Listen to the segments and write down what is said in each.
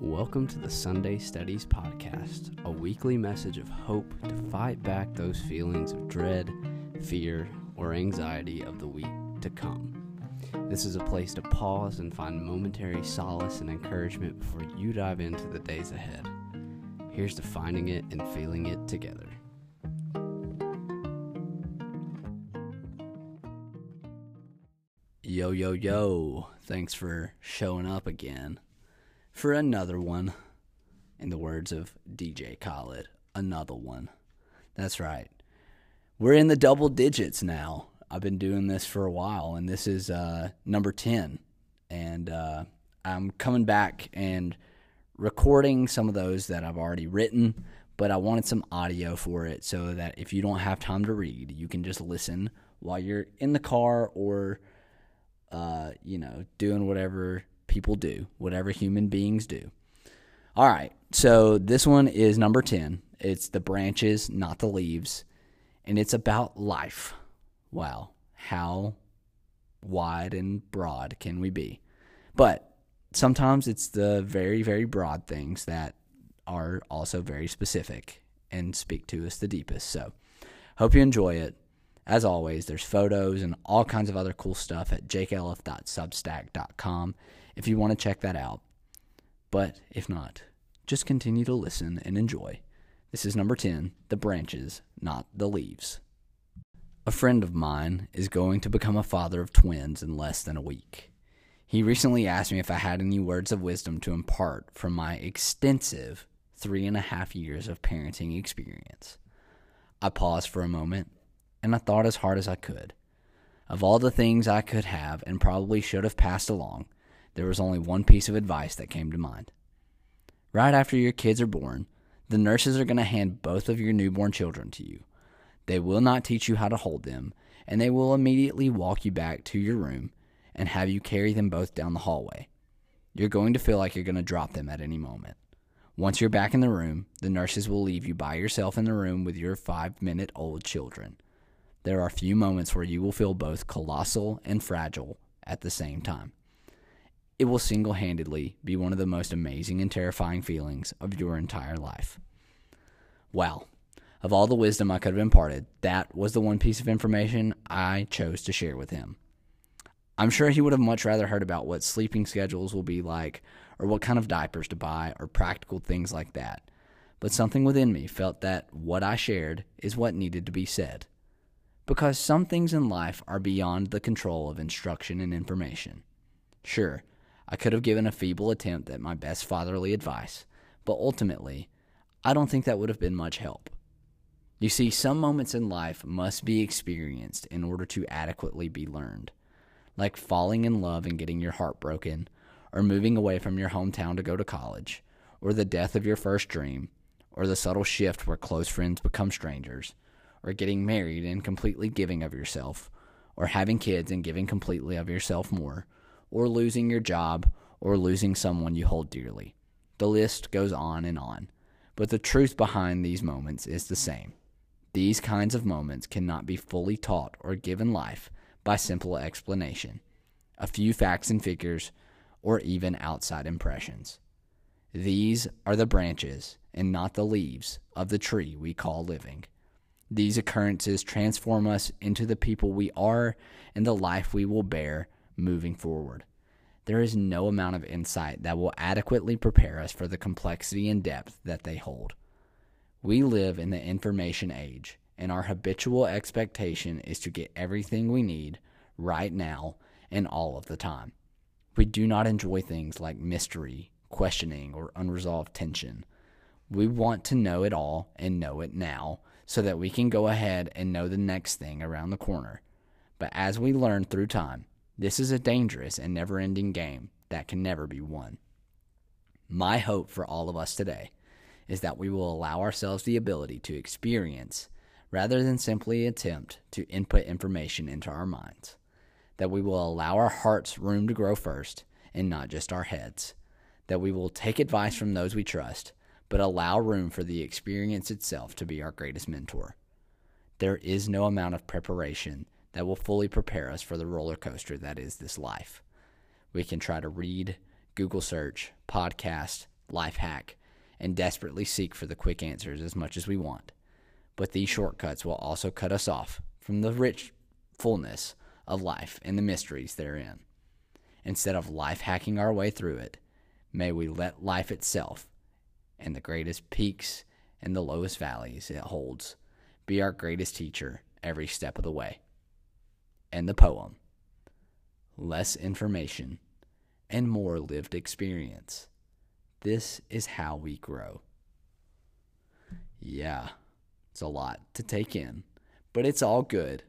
Welcome to the Sunday Studies Podcast, a weekly message of hope to fight back those feelings of dread, fear, or anxiety of the week to come. This is a place to pause and find momentary solace and encouragement before you dive into the days ahead. Here's to finding it and feeling it together. Yo, yo, yo. Thanks for showing up again for another one. In the words of DJ Khaled, another one. That's right. We're in the double digits now. I've been doing this for a while, and this is uh, number 10. And uh, I'm coming back and recording some of those that I've already written, but I wanted some audio for it so that if you don't have time to read, you can just listen while you're in the car or, uh, you know, doing whatever people do, whatever human beings do. All right, so this one is number 10. It's the branches, not the leaves, and it's about life. Wow, how wide and broad can we be? But sometimes it's the very, very broad things that are also very specific and speak to us the deepest. So, hope you enjoy it. As always, there's photos and all kinds of other cool stuff at jakeelliff.substack.com if you want to check that out. But if not, just continue to listen and enjoy. This is number 10 The Branches, Not the Leaves. A friend of mine is going to become a father of twins in less than a week. He recently asked me if I had any words of wisdom to impart from my extensive three and a half years of parenting experience. I paused for a moment and I thought as hard as I could. Of all the things I could have and probably should have passed along, there was only one piece of advice that came to mind. Right after your kids are born, the nurses are going to hand both of your newborn children to you. They will not teach you how to hold them, and they will immediately walk you back to your room and have you carry them both down the hallway. You're going to feel like you're going to drop them at any moment. Once you're back in the room, the nurses will leave you by yourself in the room with your five minute old children. There are few moments where you will feel both colossal and fragile at the same time it will single handedly be one of the most amazing and terrifying feelings of your entire life. Well, of all the wisdom I could have imparted, that was the one piece of information I chose to share with him. I'm sure he would have much rather heard about what sleeping schedules will be like, or what kind of diapers to buy, or practical things like that. But something within me felt that what I shared is what needed to be said. Because some things in life are beyond the control of instruction and information. Sure, I could have given a feeble attempt at my best fatherly advice, but ultimately, I don't think that would have been much help. You see, some moments in life must be experienced in order to adequately be learned, like falling in love and getting your heart broken, or moving away from your hometown to go to college, or the death of your first dream, or the subtle shift where close friends become strangers, or getting married and completely giving of yourself, or having kids and giving completely of yourself more or losing your job, or losing someone you hold dearly. The list goes on and on. But the truth behind these moments is the same. These kinds of moments cannot be fully taught or given life by simple explanation, a few facts and figures, or even outside impressions. These are the branches and not the leaves of the tree we call living. These occurrences transform us into the people we are and the life we will bear moving forward. There is no amount of insight that will adequately prepare us for the complexity and depth that they hold. We live in the information age, and our habitual expectation is to get everything we need right now and all of the time. We do not enjoy things like mystery, questioning, or unresolved tension. We want to know it all and know it now so that we can go ahead and know the next thing around the corner. But as we learn through time, this is a dangerous and never ending game that can never be won. My hope for all of us today is that we will allow ourselves the ability to experience rather than simply attempt to input information into our minds. That we will allow our hearts room to grow first and not just our heads. That we will take advice from those we trust, but allow room for the experience itself to be our greatest mentor. There is no amount of preparation that will fully prepare us for the roller coaster that is this life. We can try to read, Google search, podcast, life hack and desperately seek for the quick answers as much as we want. But these shortcuts will also cut us off from the rich fullness of life and the mysteries therein. Instead of life hacking our way through it, may we let life itself and the greatest peaks and the lowest valleys it holds be our greatest teacher every step of the way. And the poem less information and more lived experience. This is how we grow. Yeah, it's a lot to take in, but it's all good.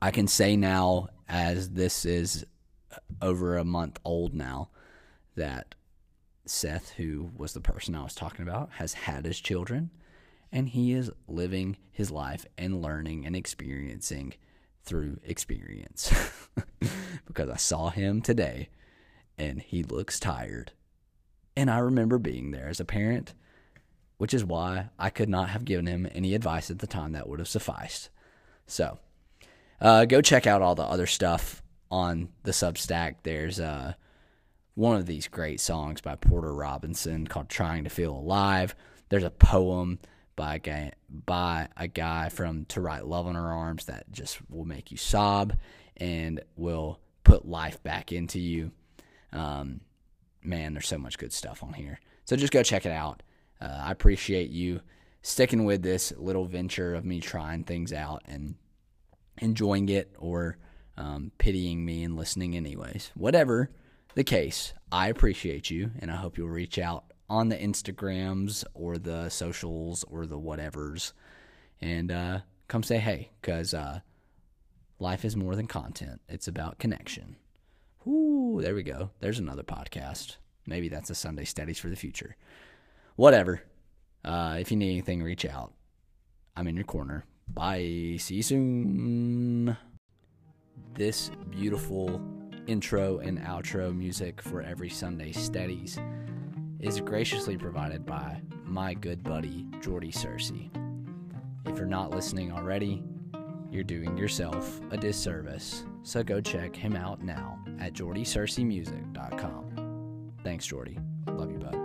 I can say now, as this is over a month old now, that Seth, who was the person I was talking about, has had his children and he is living his life and learning and experiencing through experience. because I saw him today and he looks tired. And I remember being there as a parent, which is why I could not have given him any advice at the time that would have sufficed. So, uh, go check out all the other stuff on the Substack. There's uh, one of these great songs by Porter Robinson called Trying to Feel Alive. There's a poem by a guy, by a guy from To Write Love on Her Arms that just will make you sob and will put life back into you. Um, man, there's so much good stuff on here. So just go check it out. Uh, I appreciate you sticking with this little venture of me trying things out and enjoying it or um, pitying me and listening anyways. Whatever the case, I appreciate you and I hope you'll reach out on the Instagrams or the socials or the whatevers and uh, come say hey because uh, life is more than content, it's about connection. Ooh, there we go. There's another podcast. Maybe that's a Sunday studies for the future. Whatever. Uh, if you need anything, reach out. I'm in your corner. Bye. See you soon. This beautiful intro and outro music for every Sunday studies is graciously provided by my good buddy Jordy Searcy. If you're not listening already, you're doing yourself a disservice. So go check him out now at jordysearcymusic.com. Thanks, Jordy. Love you, bud.